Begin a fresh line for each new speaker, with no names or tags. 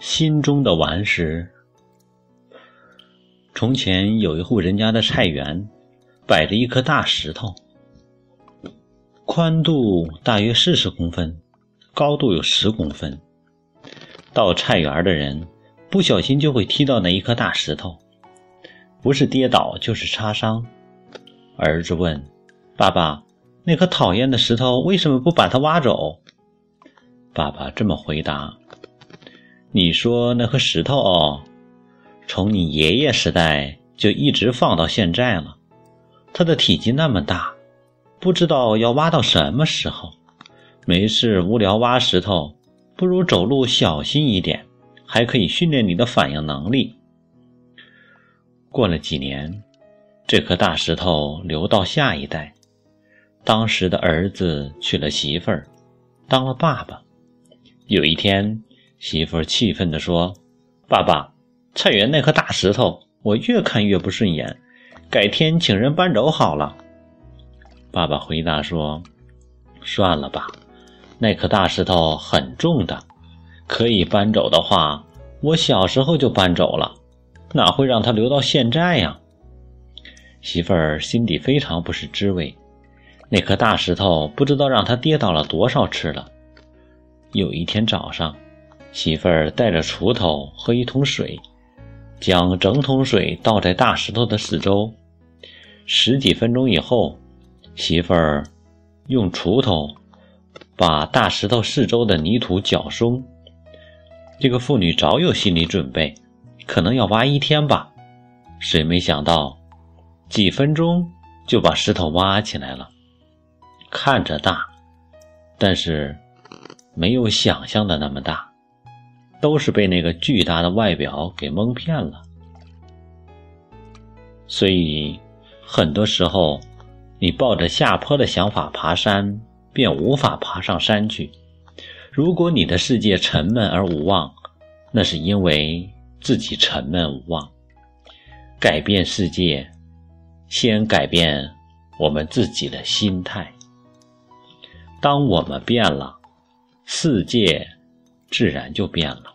心中的顽石。从前有一户人家的菜园，摆着一颗大石头，宽度大约四十公分，高度有十公分。到菜园的人不小心就会踢到那一颗大石头，不是跌倒就是擦伤。儿子问：“爸爸，那颗讨厌的石头为什么不把它挖走？”爸爸这么回答。你说那颗石头哦，从你爷爷时代就一直放到现在了。它的体积那么大，不知道要挖到什么时候。没事无聊挖石头，不如走路小心一点，还可以训练你的反应能力。过了几年，这颗大石头流到下一代。当时的儿子娶了媳妇儿，当了爸爸。有一天。媳妇气愤地说：“爸爸，菜园那颗大石头，我越看越不顺眼，改天请人搬走好了。”爸爸回答说：“算了吧，那颗大石头很重的，可以搬走的话，我小时候就搬走了，哪会让它留到现在呀？”媳妇儿心底非常不是滋味，那颗大石头不知道让他跌倒了多少次了。有一天早上。媳妇儿带着锄头和一桶水，将整桶水倒在大石头的四周。十几分钟以后，媳妇儿用锄头把大石头四周的泥土搅松。这个妇女早有心理准备，可能要挖一天吧。谁没想到，几分钟就把石头挖起来了。看着大，但是没有想象的那么大。都是被那个巨大的外表给蒙骗了，所以很多时候，你抱着下坡的想法爬山，便无法爬上山去。如果你的世界沉闷而无望，那是因为自己沉闷无望。改变世界，先改变我们自己的心态。当我们变了，世界。自然就变了。